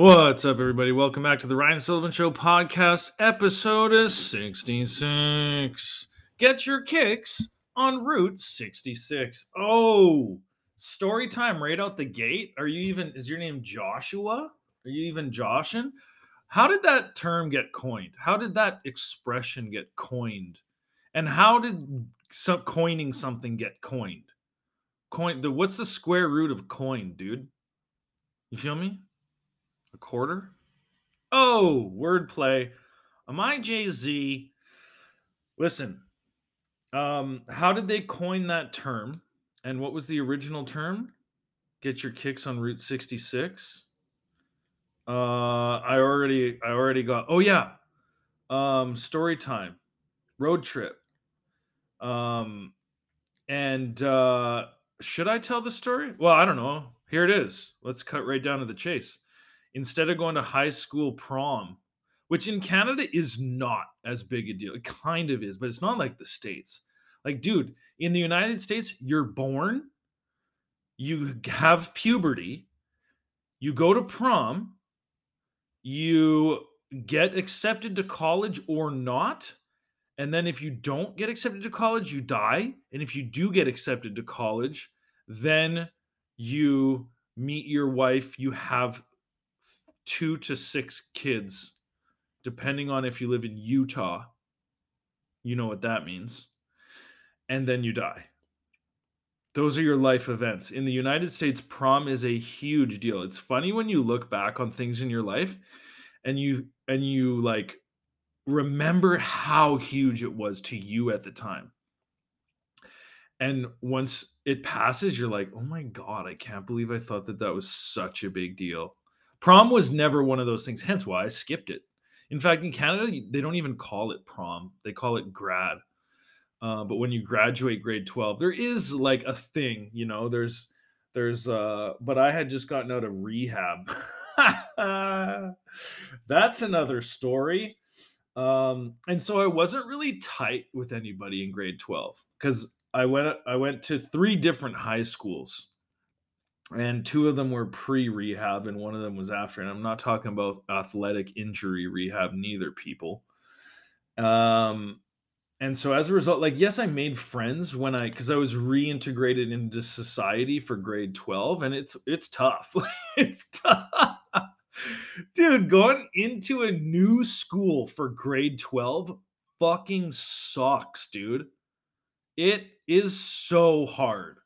What's up, everybody? Welcome back to the Ryan Sullivan Show podcast, episode 66. Get your kicks on Route 66. Oh, story time right out the gate. Are you even, is your name Joshua? Are you even Joshin? How did that term get coined? How did that expression get coined? And how did some, coining something get coined? Coin, the, what's the square root of coin, dude? You feel me? Quarter? Oh, wordplay. Am I Jay Z? Listen, um, how did they coin that term? And what was the original term? Get your kicks on Route 66. Uh, I already, I already got. Oh yeah, um, story time, road trip. Um, and uh, should I tell the story? Well, I don't know. Here it is. Let's cut right down to the chase instead of going to high school prom, which in Canada is not as big a deal. It kind of is, but it's not like the States. Like, dude, in the United States, you're born, you have puberty, you go to prom, you get accepted to college or not. And then if you don't get accepted to college, you die. And if you do get accepted to college, then you meet your wife, you have two to six kids, depending on if you live in Utah. You know what that means. And then you die. Those are your life events. In the United States, prom is a huge deal. It's funny when you look back on things in your life and you and you like remember how huge it was to you at the time. And once it passes, you're like, oh my God, I can't believe I thought that that was such a big deal. Prom was never one of those things, hence why I skipped it. In fact, in Canada, they don't even call it prom, they call it grad. Uh, but when you graduate grade 12, there is like a thing, you know, there's, there's, uh, but I had just gotten out of rehab. That's another story. Um, and so I wasn't really tight with anybody in grade 12 because I went I went to three different high schools and two of them were pre-rehab and one of them was after and i'm not talking about athletic injury rehab neither people. Um and so as a result like yes i made friends when i because i was reintegrated into society for grade 12 and it's it's tough. It's tough. Dude going into a new school for grade 12 fucking sucks dude. It is so hard.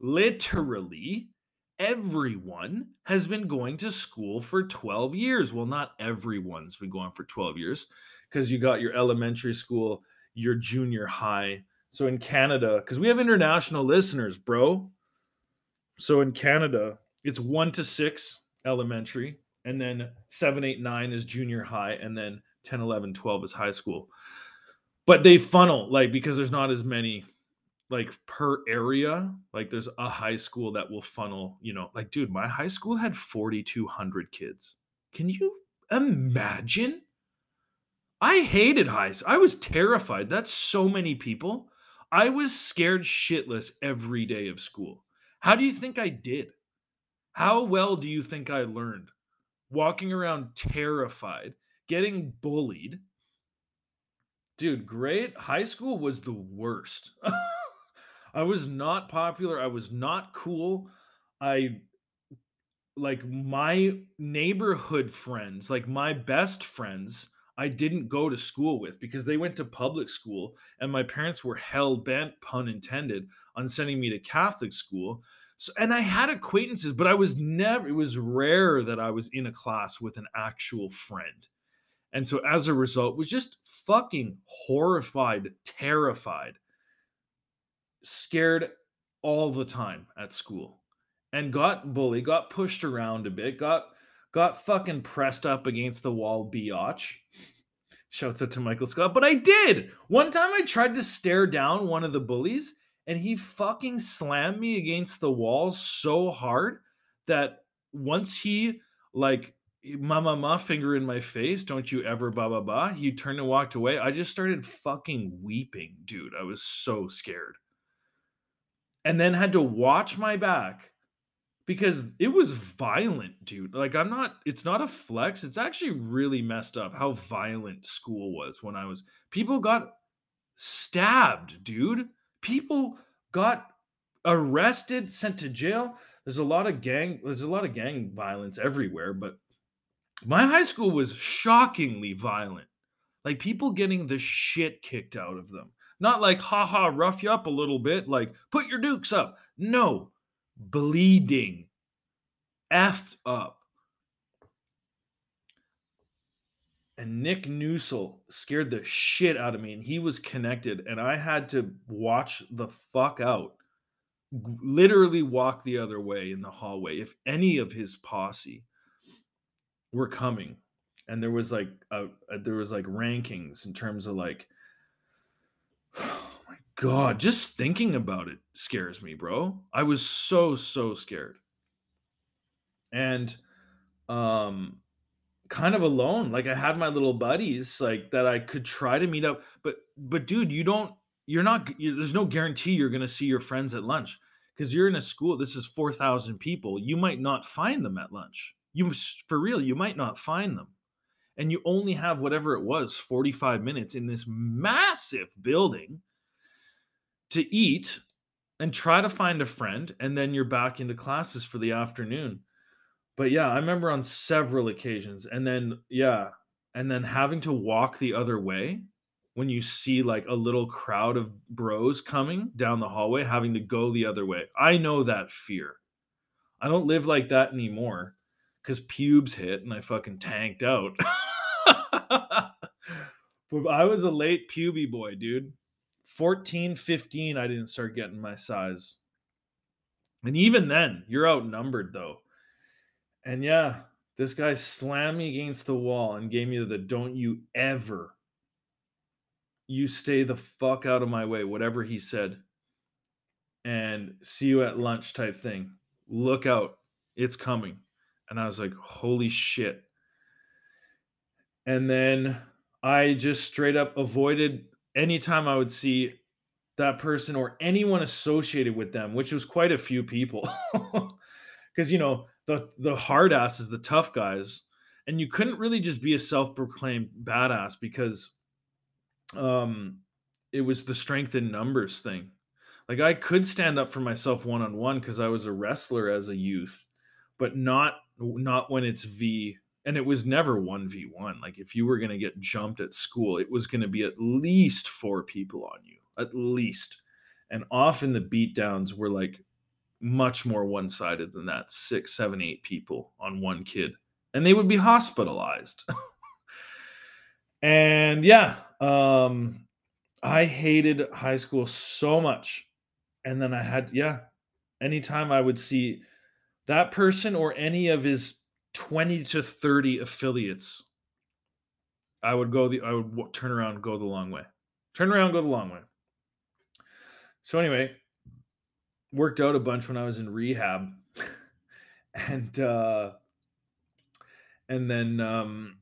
Literally everyone has been going to school for 12 years. Well, not everyone's been going for 12 years because you got your elementary school, your junior high. So in Canada, because we have international listeners, bro. So in Canada, it's one to six elementary, and then seven, eight, nine is junior high, and then 10, 11, 12 is high school. But they funnel, like, because there's not as many like per area like there's a high school that will funnel you know like dude my high school had 4200 kids. Can you imagine? I hated high school. i was terrified. That's so many people. I was scared shitless every day of school. How do you think i did? How well do you think i learned? Walking around terrified getting bullied. Dude great high school was the worst I was not popular. I was not cool. I like my neighborhood friends, like my best friends, I didn't go to school with because they went to public school and my parents were hell bent, pun intended, on sending me to Catholic school. So, and I had acquaintances, but I was never, it was rare that I was in a class with an actual friend. And so as a result, was just fucking horrified, terrified scared all the time at school and got bullied, got pushed around a bit, got got fucking pressed up against the wall biatch. Shouts out to Michael Scott. But I did. One time I tried to stare down one of the bullies and he fucking slammed me against the wall so hard that once he like ma ma ma finger in my face, don't you ever ba ba ba, he turned and walked away. I just started fucking weeping, dude. I was so scared and then had to watch my back because it was violent, dude. Like I'm not it's not a flex. It's actually really messed up how violent school was when I was people got stabbed, dude. People got arrested, sent to jail. There's a lot of gang there's a lot of gang violence everywhere, but my high school was shockingly violent. Like people getting the shit kicked out of them. Not like haha rough you up a little bit, like put your dukes up. No, bleeding, effed up. And Nick Newsel scared the shit out of me, and he was connected, and I had to watch the fuck out. Literally walk the other way in the hallway if any of his posse were coming. And there was like a, a there was like rankings in terms of like Oh my god, just thinking about it scares me, bro. I was so so scared. And um kind of alone. Like I had my little buddies like that I could try to meet up, but but dude, you don't you're not you, there's no guarantee you're going to see your friends at lunch because you're in a school this is 4,000 people. You might not find them at lunch. You for real, you might not find them. And you only have whatever it was 45 minutes in this massive building to eat and try to find a friend and then you're back into classes for the afternoon. But yeah i remember on several occasions and then yeah and then having to walk the other way when you see like a little crowd of bros coming down the hallway having to go the other way. I know that fear. I don't live like that anymore because pubes hit and i fucking tanked out but i was a late puby boy dude 14, 15, I didn't start getting my size. And even then, you're outnumbered though. And yeah, this guy slammed me against the wall and gave me the don't you ever, you stay the fuck out of my way, whatever he said. And see you at lunch type thing. Look out, it's coming. And I was like, holy shit. And then I just straight up avoided anytime I would see that person or anyone associated with them, which was quite a few people, because you know the the hard asses, the tough guys, and you couldn't really just be a self-proclaimed badass because um it was the strength in numbers thing. Like I could stand up for myself one on one because I was a wrestler as a youth, but not not when it's V and it was never 1v1 like if you were going to get jumped at school it was going to be at least four people on you at least. And often the beatdowns were like much more one-sided than that six seven eight people on one kid and they would be hospitalized. And yeah um i hated high school so much and then i had yeah anytime i would see that person or any of his 20 to 30 affiliates, I would go the I would turn around go the long way. Turn around, go the long way. So anyway, worked out a bunch when I was in rehab. and uh and then um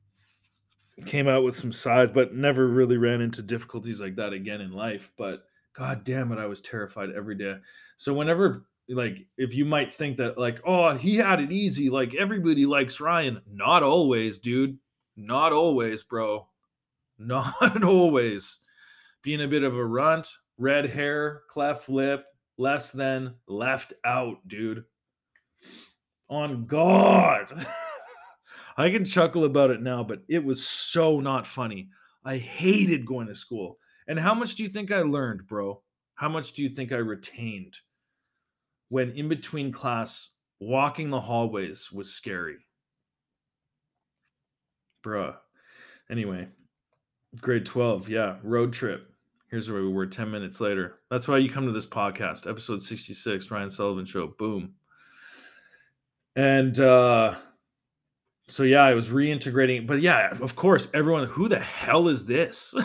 came out with some size, but never really ran into difficulties like that again in life. But god damn it, I was terrified every day. So whenever like if you might think that like oh he had it easy like everybody likes ryan. Not always dude. Not always bro. Not always. Being a bit of a runt red hair cleft lip less than left out dude. On god! I can chuckle about it now but it was so not funny. I hated going to school. And how much do you think i learned bro? How much do you think i retained when in between class, walking the hallways was scary. Bruh. Anyway, grade 12, yeah, road trip. Here's where we were 10 minutes later. That's why you come to this podcast, episode 66, Ryan Sullivan Show. Boom. And uh so yeah, I was reintegrating, but yeah, of course, everyone, who the hell is this?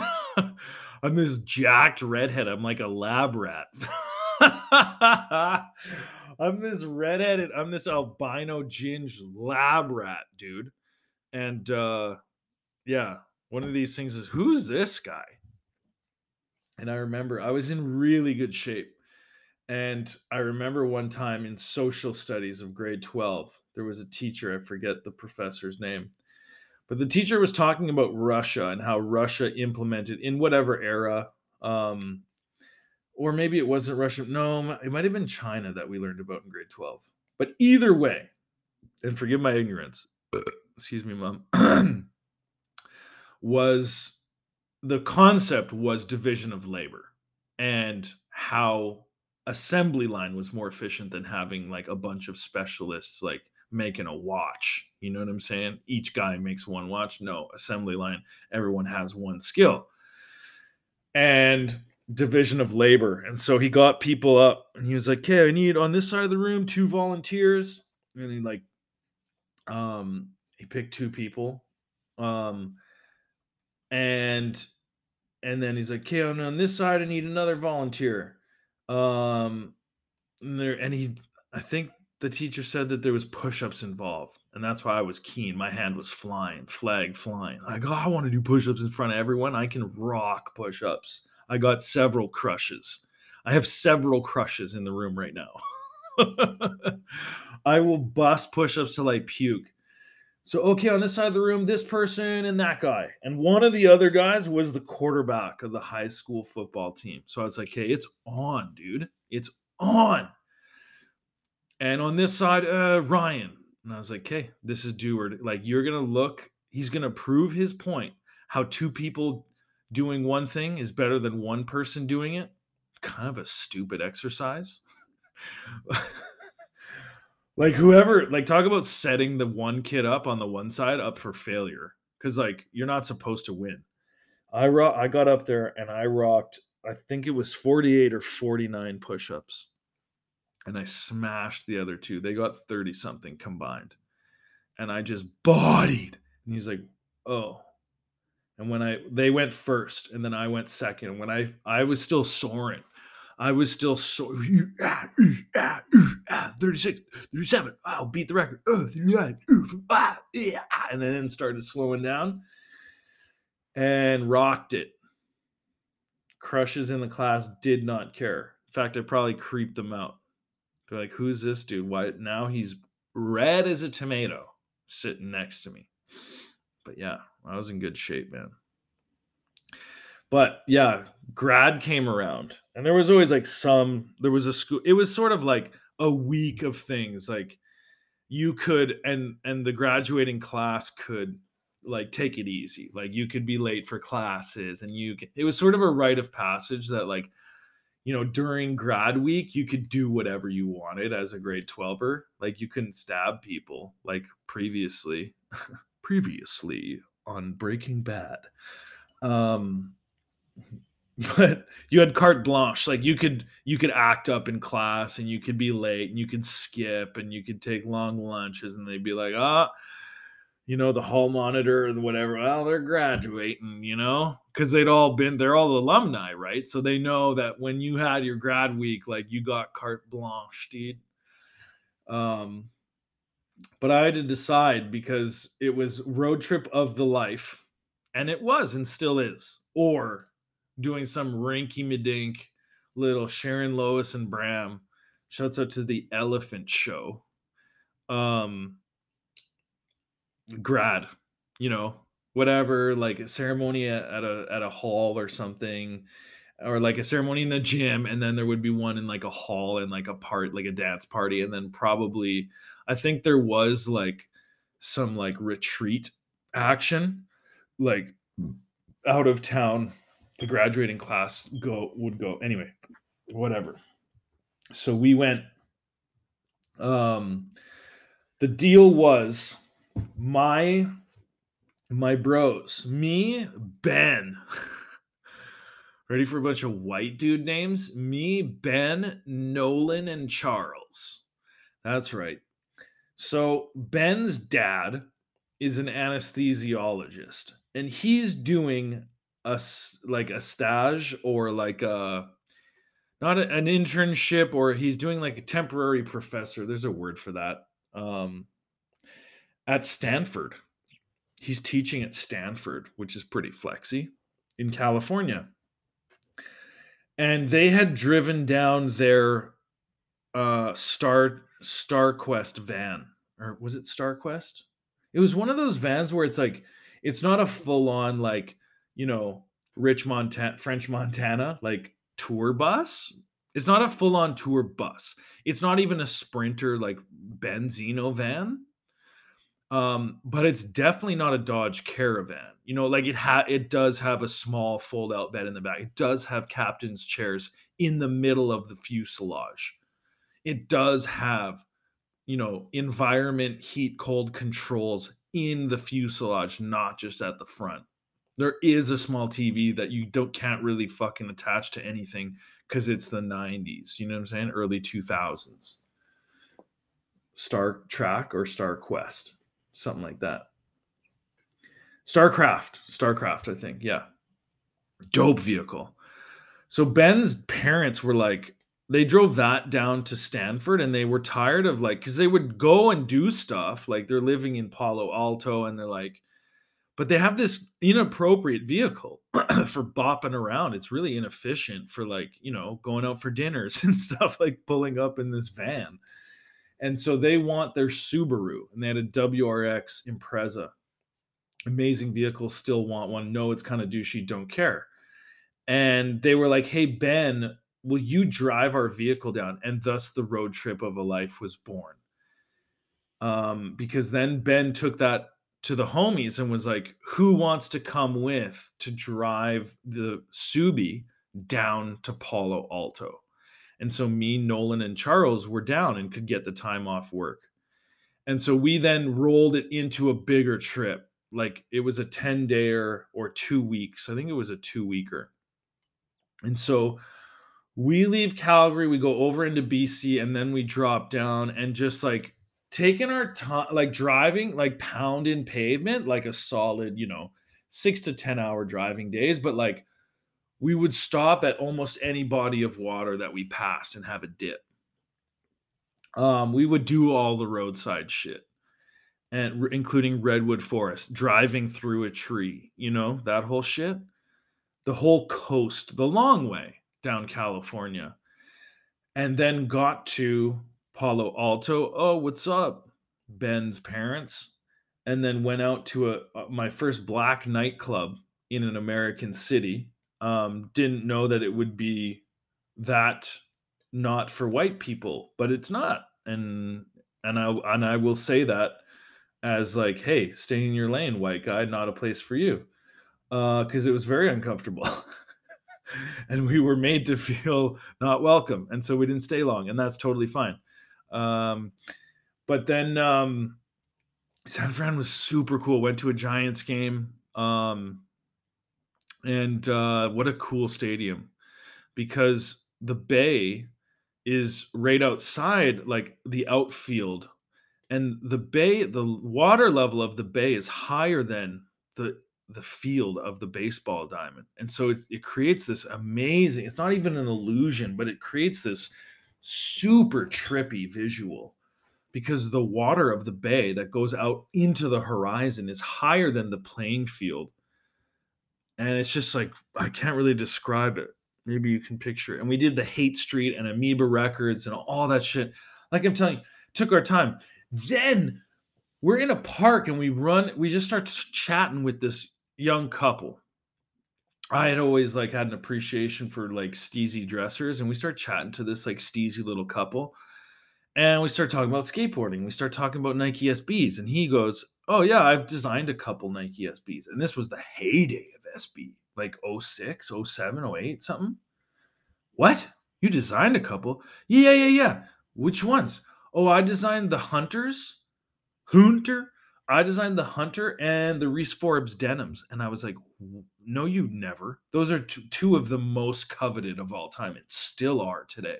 I'm this jacked redhead. I'm like a lab rat. I'm this redheaded, I'm this albino ginge lab rat, dude. And uh yeah, one of these things is who's this guy? And I remember I was in really good shape. And I remember one time in social studies of grade 12, there was a teacher, I forget the professor's name, but the teacher was talking about Russia and how Russia implemented in whatever era, um, or maybe it wasn't Russia. No, it might have been China that we learned about in grade 12. But either way, and forgive my ignorance, excuse me, mom, was the concept was division of labor and how assembly line was more efficient than having like a bunch of specialists like making a watch. You know what I'm saying? Each guy makes one watch. No, assembly line, everyone has one skill. And division of labor. And so he got people up and he was like, Okay, I need on this side of the room two volunteers. And he like um he picked two people. Um and and then he's like, Okay, on this side, I need another volunteer. Um and there and he I think the teacher said that there was push-ups involved and that's why i was keen my hand was flying flag flying like oh, i want to do push-ups in front of everyone i can rock push-ups i got several crushes. I have several crushes in the room right now. I will bust push-ups till i puke. So okay on this side of the room this person and that guy. And one of the other guys was the quarterback of the high school football team. So i was like hey it's on dude. It's on. And on this side, uh, Ryan. And I was like, okay, this is Deward. Like, you're going to look, he's going to prove his point how two people doing one thing is better than one person doing it. Kind of a stupid exercise. like, whoever, like, talk about setting the one kid up on the one side up for failure. Cause, like, you're not supposed to win. I, ro- I got up there and I rocked, I think it was 48 or 49 push ups and I smashed the other two. They got 30 something combined. And I just bodied. And he's like, "Oh." And when I they went first and then I went second. When I I was still soaring. I was still so ah, ah, ah, 36, 37. I'll beat the record. 39, ah, yeah. And then started slowing down and rocked it. Crushes in the class did not care. In fact, I probably creeped them out. They're like, who's this dude? Why now he's red as a tomato sitting next to me. But yeah, I was in good shape, man. But yeah, grad came around and there was always like some there was a school it was sort of like a week of things like you could and and the graduating class could like take it easy like you could be late for classes and you it was sort of a rite of passage that like you know, during grad week, you could do whatever you wanted as a grade 12er. Like you couldn't stab people like previously, previously on Breaking Bad. Um, but you had carte blanche like you could you could act up in class and you could be late and you could skip and you could take long lunches and they'd be like ah oh, you know, the hall monitor or whatever. Well, they're graduating, you know, because they'd all been, they're all alumni, right? So they know that when you had your grad week, like you got carte blanche, dude. Um, but I had to decide because it was road trip of the life, and it was and still is, or doing some rinky dink little Sharon Lois and Bram. Shouts out to the Elephant Show. Um, grad, you know, whatever, like a ceremony at a at a hall or something, or like a ceremony in the gym, and then there would be one in like a hall and like a part, like a dance party, and then probably I think there was like some like retreat action, like out of town. The graduating class go would go anyway, whatever. So we went. Um, the deal was my my bros, me, Ben. Ready for a bunch of white dude names? Me, Ben, Nolan, and Charles. That's right. So Ben's dad is an anesthesiologist, and he's doing a like a stage or like a not a, an internship, or he's doing like a temporary professor. There's a word for that. Um, at Stanford. He's teaching at Stanford, which is pretty flexy in California. And they had driven down their uh Star StarQuest van or was it StarQuest? It was one of those vans where it's like it's not a full on like, you know, rich Montana French Montana like tour bus. It's not a full on tour bus. It's not even a sprinter like Benzino van. Um, but it's definitely not a Dodge Caravan. You know, like it ha- it does have a small fold out bed in the back. It does have captain's chairs in the middle of the fuselage. It does have, you know, environment heat cold controls in the fuselage, not just at the front. There is a small TV that you don't can't really fucking attach to anything because it's the 90s. You know what I'm saying? Early 2000s. Star Trek or Star Quest something like that. Starcraft, Starcraft, I think, yeah, dope vehicle. So Ben's parents were like, they drove that down to Stanford, and they were tired of like, because they would go and do stuff like they're living in Palo Alto, and they're like, but they have this inappropriate vehicle for bopping around. It's really inefficient for like you know going out for dinners and stuff, like pulling up in this van. And so they want their Subaru, and they had a WRX Impreza. Amazing vehicle, still want one. No, it's kind of douchey, don't care. And they were like, hey, Ben, will you drive our vehicle down? And thus the road trip of a life was born. Um, because then Ben took that to the homies and was like, who wants to come with to drive the Subi down to Palo Alto? And so me, Nolan, and Charles were down and could get the time off work. And so we then rolled it into a bigger trip. Like it was a 10 dayer or two weeks. I think it was a two weeker. And so we leave Calgary, we go over into BC, and then we drop down and just like taking our time, like driving, like pounding pavement, like a solid, you know, six to 10 hour driving days, but like we would stop at almost any body of water that we passed and have a dip. Um, we would do all the roadside shit, and including redwood forest, driving through a tree, you know that whole shit, the whole coast, the long way down California, and then got to Palo Alto. Oh, what's up, Ben's parents? And then went out to a, a my first black nightclub in an American city um, didn't know that it would be that not for white people, but it's not. And and I and I will say that as like, hey, stay in your lane, white guy, not a place for you, because uh, it was very uncomfortable. and we were made to feel not welcome and so we didn't stay long and that's totally fine. Um, but then um, san fran was super cool. Went to a giants game um, and uh, what a cool stadium because the bay is right outside like the outfield and the bay the water level of the bay is higher than the the field of the baseball diamond and so it, it creates this amazing it's not even an illusion but it creates this super trippy visual because the water of the bay that goes out into the horizon is higher than the playing field and it's just like I can't really describe it. Maybe you can picture it. And we did the Haight Street and Amoeba Records and all that shit. Like I'm telling you, took our time. Then we're in a park and we run. We just start chatting with this young couple. I had always like had an appreciation for like steezy dressers, and we start chatting to this like steezy little couple, and we start talking about skateboarding. We start talking about Nike SBs, and he goes, "Oh yeah, I've designed a couple Nike SBs," and this was the heyday of SB, like 06, 07, 08, something. What? You designed a couple? Yeah, yeah, yeah. Which ones? Oh, I designed the Hunters, Hunter. I designed the Hunter and the Reese Forbes denims. And I was like, no, you never. Those are two, two of the most coveted of all time and still are today.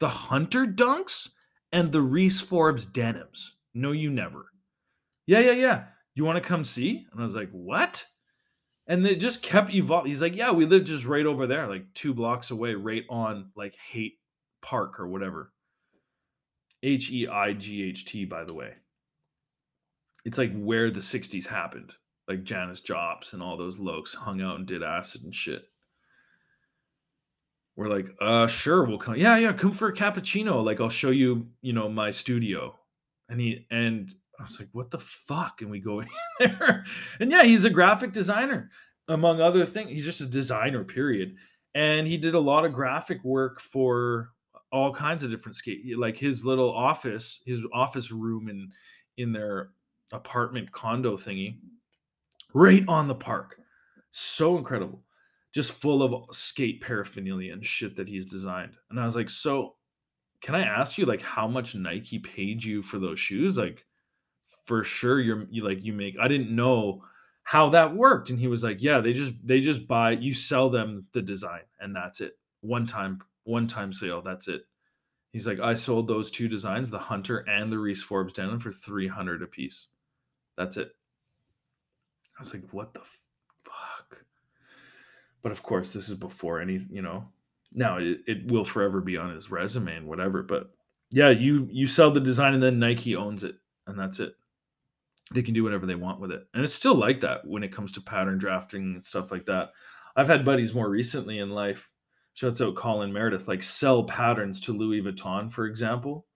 The Hunter dunks and the Reese Forbes denims. No, you never. Yeah, yeah, yeah. You want to come see? And I was like, what? and they just kept evolving. He's like, yeah, we live just right over there, like two blocks away, right on like Haight Park or whatever. H E I G H T, by the way. It's like where the 60s happened. Like Janis Jops and all those lokes hung out and did acid and shit. we're like, uh, sure, we'll come. Yeah, yeah, come for a cappuccino. Like, I'll show you, you know, my studio. And he and I was like, what the fuck? And we go in there. And yeah, he's a graphic designer, among other things. He's just a designer, period. And he did a lot of graphic work for all kinds of different skate like his little office, his office room in in their apartment condo thingy, right on the park. So incredible. Just full of skate paraphernalia and shit that he's designed. And I was like, so can I ask you like how much Nike paid you for those shoes? Like for sure you're you like you make I didn't know how that worked. And he was like, Yeah, they just they just buy you sell them the design and that's it. One time, one time sale, that's it. He's like, I sold those two designs, the Hunter and the Reese Forbes denim for 300 a piece. That's it. I was like, what the fuck? But of course, this is before any, you know, now it, it will forever be on his resume and whatever. But yeah, you you sell the design and then Nike owns it, and that's it. They can do whatever they want with it. And it's still like that when it comes to pattern drafting and stuff like that. I've had buddies more recently in life shouts out Colin Meredith, like sell patterns to Louis Vuitton, for example.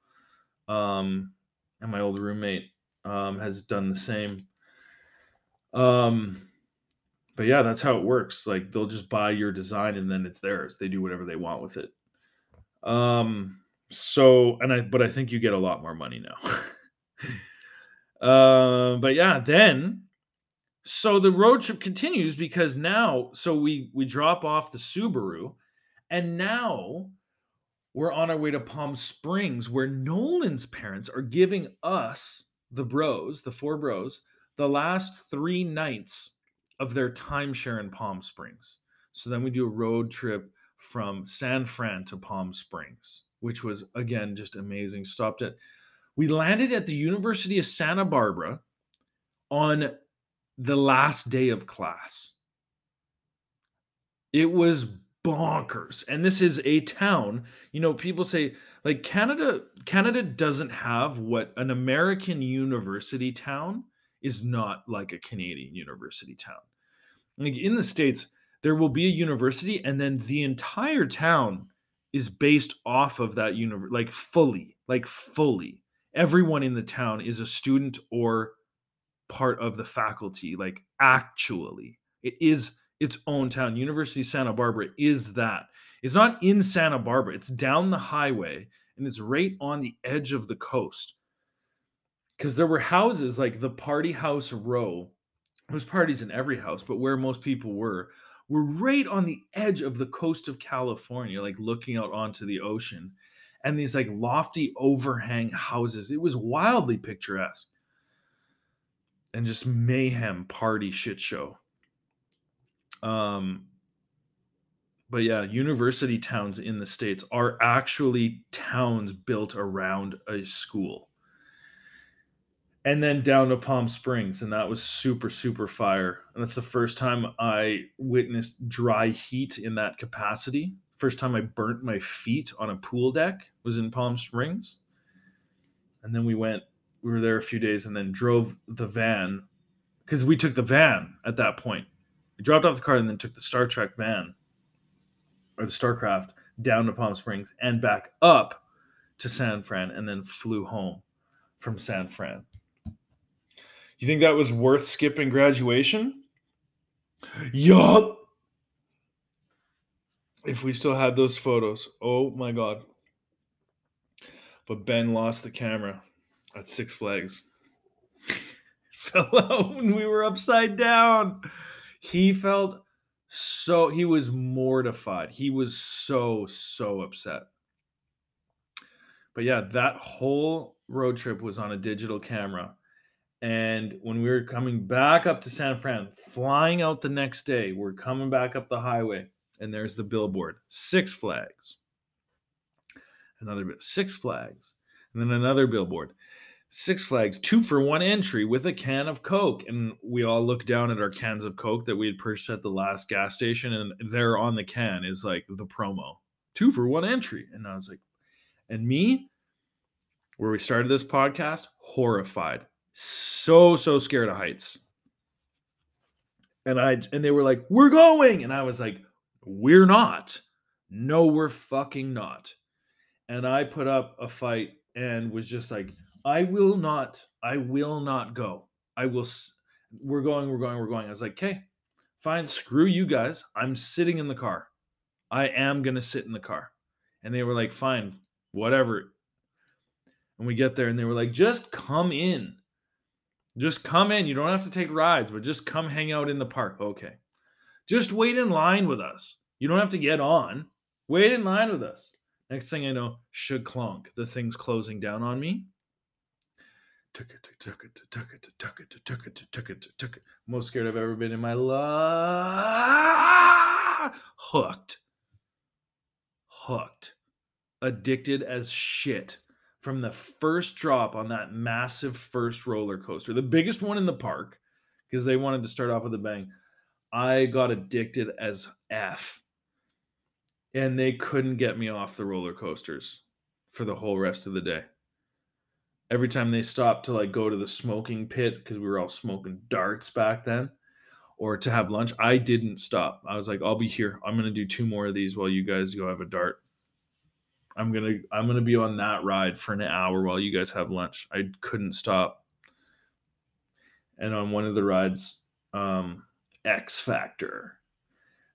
Um, and my old roommate um, has done the same. Um, but yeah, that's how it works. Like they'll just buy your design and then it's theirs. They do whatever they want with it. Um, so and I, but I think you get a lot more money now. uh, but yeah, then so the road trip continues because now, so we we drop off the Subaru and now we're on our way to Palm Springs, where Nolan's parents are giving us, the bros, the four bros, the last three nights of their timeshare in Palm Springs. So then we do a road trip from San Fran to Palm Springs, which was again just amazing. Stopped at, we landed at the University of Santa Barbara on the last day of class. It was bonkers. And this is a town, you know, people say like Canada Canada doesn't have what an American university town is not like a Canadian university town. Like in the states there will be a university and then the entire town is based off of that university like fully, like fully. Everyone in the town is a student or part of the faculty like actually. It is its own town. University Santa Barbara is that. It's not in Santa Barbara, it's down the highway and it's right on the edge of the coast. Because there were houses like the party house row. There was parties in every house, but where most people were, were right on the edge of the coast of California, like looking out onto the ocean. And these like lofty overhang houses. It was wildly picturesque. And just mayhem party shit show. Um, but yeah, university towns in the states are actually towns built around a school. And then down to Palm Springs, and that was super super fire. And that's the first time I witnessed dry heat in that capacity. First time I burnt my feet on a pool deck was in Palm Springs. And then we went, we were there a few days, and then drove the van because we took the van at that point we dropped off the car and then took the Star Trek van or the Starcraft down to Palm Springs and back up to San Fran and then flew home from San Fran. You think that was worth skipping graduation? Yup. If we still had those photos. Oh my God. But Ben lost the camera at Six Flags. fell out when we were upside down. He felt so he was mortified. He was so so upset. But yeah, that whole road trip was on a digital camera. And when we were coming back up to San Fran, flying out the next day, we're coming back up the highway, and there's the billboard Six Flags. Another bit, Six Flags. And then another billboard Six Flags two for one entry with a can of Coke. And we all look down at our cans of Coke that we had purchased at the last gas station. And there on the can is like the promo two for one entry. And I was like, and me, where we started this podcast, horrified, so, so scared of heights. And I, and they were like, we're going. And I was like, we're not. No, we're fucking not. And I put up a fight and was just like, I will not, I will not go. I will, we're going, we're going, we're going. I was like, okay, fine, screw you guys. I'm sitting in the car. I am going to sit in the car. And they were like, fine, whatever. And we get there and they were like, just come in. Just come in. You don't have to take rides, but just come hang out in the park. Okay. Just wait in line with us. You don't have to get on. Wait in line with us. Next thing I know, should clunk. The thing's closing down on me. Took it, took it, took it, took it, took it, took it, took it. took it. Most scared I've ever been in my life. Hooked. Hooked. Addicted as shit from the first drop on that massive first roller coaster, the biggest one in the park, because they wanted to start off with a bang. I got addicted as F. And they couldn't get me off the roller coasters for the whole rest of the day. Every time they stopped to like go to the smoking pit because we were all smoking darts back then or to have lunch, I didn't stop. I was like, I'll be here. I'm to do two more of these while you guys go have a dart. I'm to I'm to be on that ride for an hour while you guys have lunch. I couldn't stop. And on one of the rides um X Factor,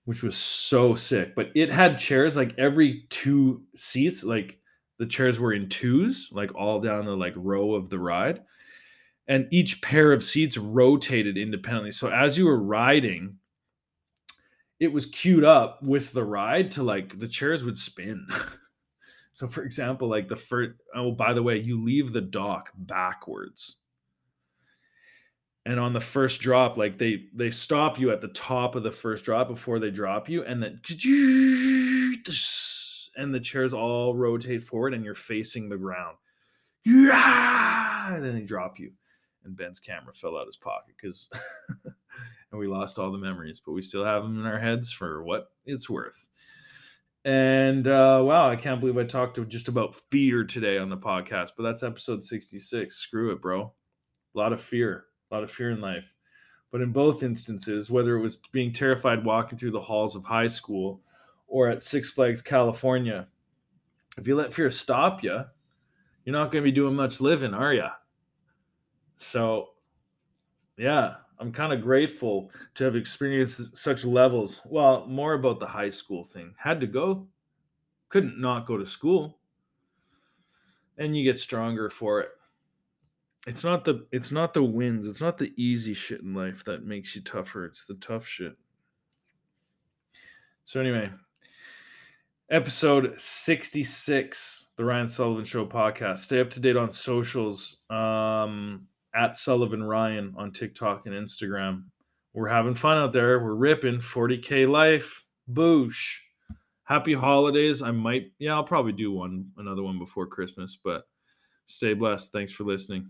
which was so sick. But it had chairs like every two seats, like the chairs were in twos, like all down the like row of the ride. And each pair of seats rotated independently. So as you were riding, it was queued up with the ride to like the chairs would spin. so for example, like the first oh, by the way, you leave the dock backwards and on the first drop like they they stop you at the top of the first drop before they drop you and then and the chairs all rotate forward and you're facing the ground. Yeah! And then they drop you. And ben's camera fell out of his pocket because and we lost all the memories but we still have them in our heads for what it's worth. And uh, wow i can't believe i talked just about fear today on the podcast but that's episode 66 screw it bro. A lot of fear a lot of fear in life. But in both instances, whether it was being terrified walking through the halls of high school or at Six Flags California, if you let fear stop you, you're not going to be doing much living, are you? So, yeah, I'm kind of grateful to have experienced such levels. Well, more about the high school thing. Had to go, couldn't not go to school. And you get stronger for it it's not the it's not the wins it's not the easy shit in life that makes you tougher it's the tough shit so anyway episode 66 the ryan sullivan show podcast. Stay up to date on socials um at sullivan ryan on tiktok and instagram. We're having fun out there. We're ripping 40k life. Boosh. Happy holidays. I might yeah i'll probably do one another one before christmas but stay blessed. Thanks for listening